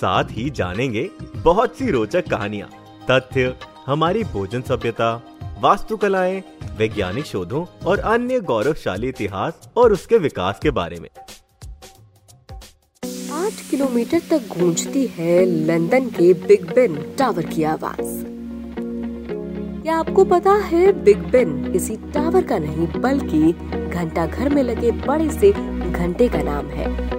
साथ ही जानेंगे बहुत सी रोचक कहानियाँ, तथ्य, हमारी भोजन सभ्यता, वास्तुकलाएँ, वैज्ञानिक शोधों और अन्य गौरवशाली इतिहास और उसके विकास के बारे में। आठ किलोमीटर तक गूंजती है लंदन के बिग बेन टावर की आवाज़। क्या आपको पता है बिग बेन किसी टावर का नहीं, बल्कि घंटा घर में लगे बड़े से घंटे का नाम है।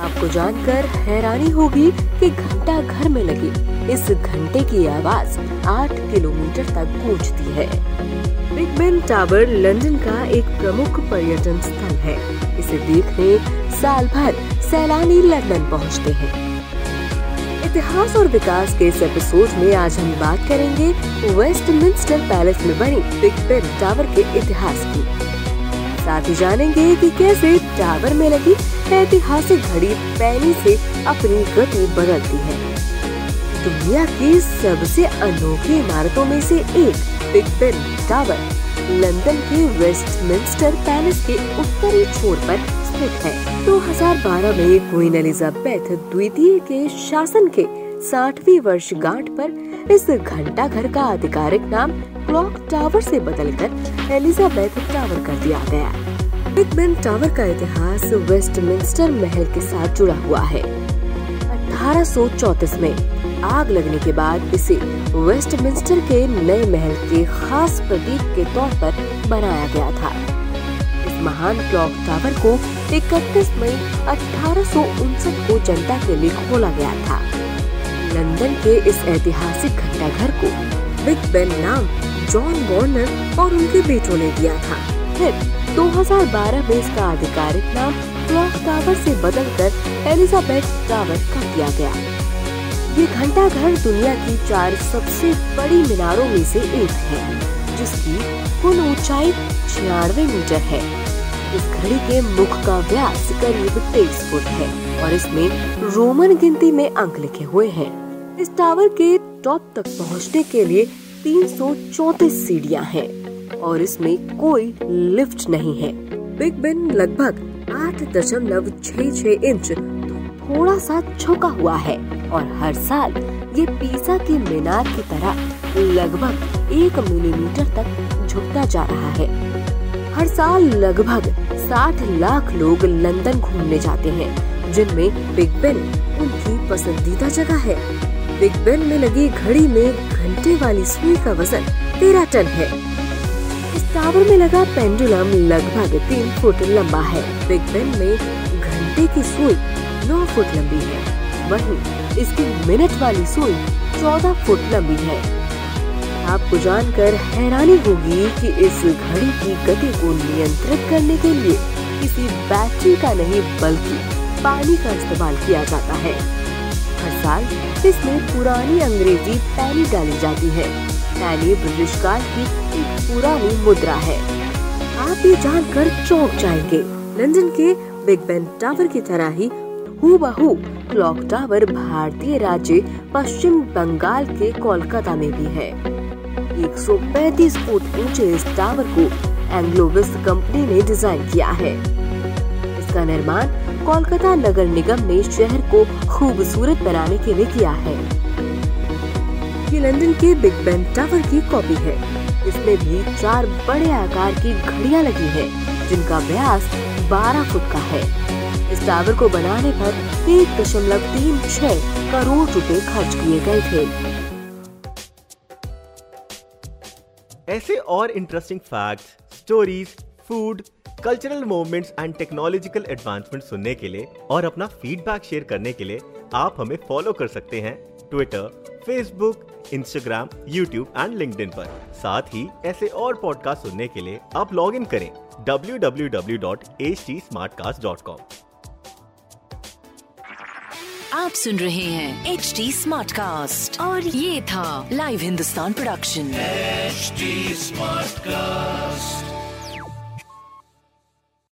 आपको जानकर हैरानी होगी कि घंटा घर में लगे। इस घंटे की आवाज़ आठ किलोमीटर तक गूंजती है। बिग बेन टावर लंदन का एक प्रमुख पर्यटन स्थल है। इसे देखने साल भर सैलानी लंदन पहुँचते हैं। इतिहास और विकास के इस एपिसोड में आज हम बात करेंगे वेस्टमिंस्टर पैलेस में बनी बिग बेन टावर के इतिहास की। साथ ही जानेंगे कि कैसे टावर में लगी ऐतिहासिक घड़ी पैनी से अपनी गति बदलती है। दुनिया की सबसे अनोखी इमारतों में से एक, बिग बेन टावर, लंदन के वेस्टमिंस्टर पैलेस के उत्तरी छोर पर स्थित है। 2012 में क्वीन एलिजाबेथ द्वितीय के शासन के साठवीं वर्षगांठ पर इस घंटा घर का आधिकारिक नाम क्लॉक टावर से बदलकर एलिजाबेथ टावर कर दिया गया। बिग बेन टावर का इतिहास वेस्टमिंस्टर महल के साथ जुड़ा हुआ है। 1834 में आग लगने के बाद इसे वेस्टमिंस्टर के नए महल के खास प्रतीक के तौर पर बनाया गया था। इस महान क्लॉक टावर को 31 मई अठारह सौ उनसठ को जनता के लिए खोला गया था। लंदन के इस ऐतिहासिक घंटाघर को बिग बेन नाम जॉन वार्नर और उनके बेटों ने दिया था। फिर 2012 में इसका आधिकारिक नाम क्लॉक टावर से बदलकर एलिजाबेथ टावर कर दिया गया। ये घंटा घर दुनिया की चार सबसे बड़ी मीनारों में से एक है, जिसकी कुल ऊंचाई छियानवे मीटर है। इस घड़ी के मुख का व्यास करीब तेईस फुट है और इसमें रोमन गिनती में अंक लिखे हुए हैं। इस टावर के टॉप तक पहुँचने के लिए तीन सौ चौतीस सीढ़ियाँ हैं। और इसमें कोई लिफ्ट नहीं है। बिग बेन लगभग आठ दशमलव छह इंच तो थोड़ा सा झुका हुआ है और हर साल ये पीसा की मीनार की तरह लगभग एक मिलीमीटर तक झुकता जा रहा है। हर साल लगभग 60 लाख लोग लंदन घूमने जाते हैं, जिनमें बिग बेन उनकी पसंदीदा जगह है। बिग बेन में लगी घड़ी में घंटे वाली सुई का वज़न तेरह टन है। टावर में लगा पेंडुलम लगभग तीन फुट लंबा है। बिग बेन में घंटे की सुई नौ फुट लंबी है। वहीं इसकी मिनट वाली सुई चौदह फुट लंबी है। आपको जानकर हैरानी होगी कि इस घड़ी की गति को नियंत्रित करने के लिए किसी बैटरी का नहीं, बल्कि पानी का इस्तेमाल किया जाता है। हर साल इसमें पुरानी अंग्रेज़ी पैनी डाली जाती है। पैनी ब्रिटिश काल की एक पुरानी मुद्रा है। आप ये जानकर चौंक जाएँगे। लंदन के बिग बेन टावर की तरह ही हूबहू क्लॉक टावर भारतीय राज्य पश्चिम बंगाल के कोलकाता में भी है। 135 फुट ऊँचे इस टावर को एंग्लोविस्ट कंपनी ने डिज़ाइन किया है। इसका निर्माण कोलकाता नगर निगम ने शहर को खूबसूरत बनाने के लिए किया है। ये लंदन के बिग बेन टावर की कॉपी है। इसमें भी चार बड़े आकार की घड़ियाँ लगी हैं, जिनका व्यास 12 फुट का है। इस टावर को बनाने पर एक दशमलव तीन छह करोड़ रुपए खर्च किए गए थे। ऐसे और interesting fact stories food cultural movements and technological advancement सुनने के लिए और अपना फीडबैक शेयर करने के लिए आप हमें फॉलो कर सकते हैं Twitter Facebook Instagram YouTube and link पर। साथ ही ऐसे और पॉडकास्ट सुनने के लिए आप लॉग इन करें www.htsmartcast.com आप सुन रहे हैं एच डी स्मार्ट कास्ट और ये था live Hindustan production smart Smartcast.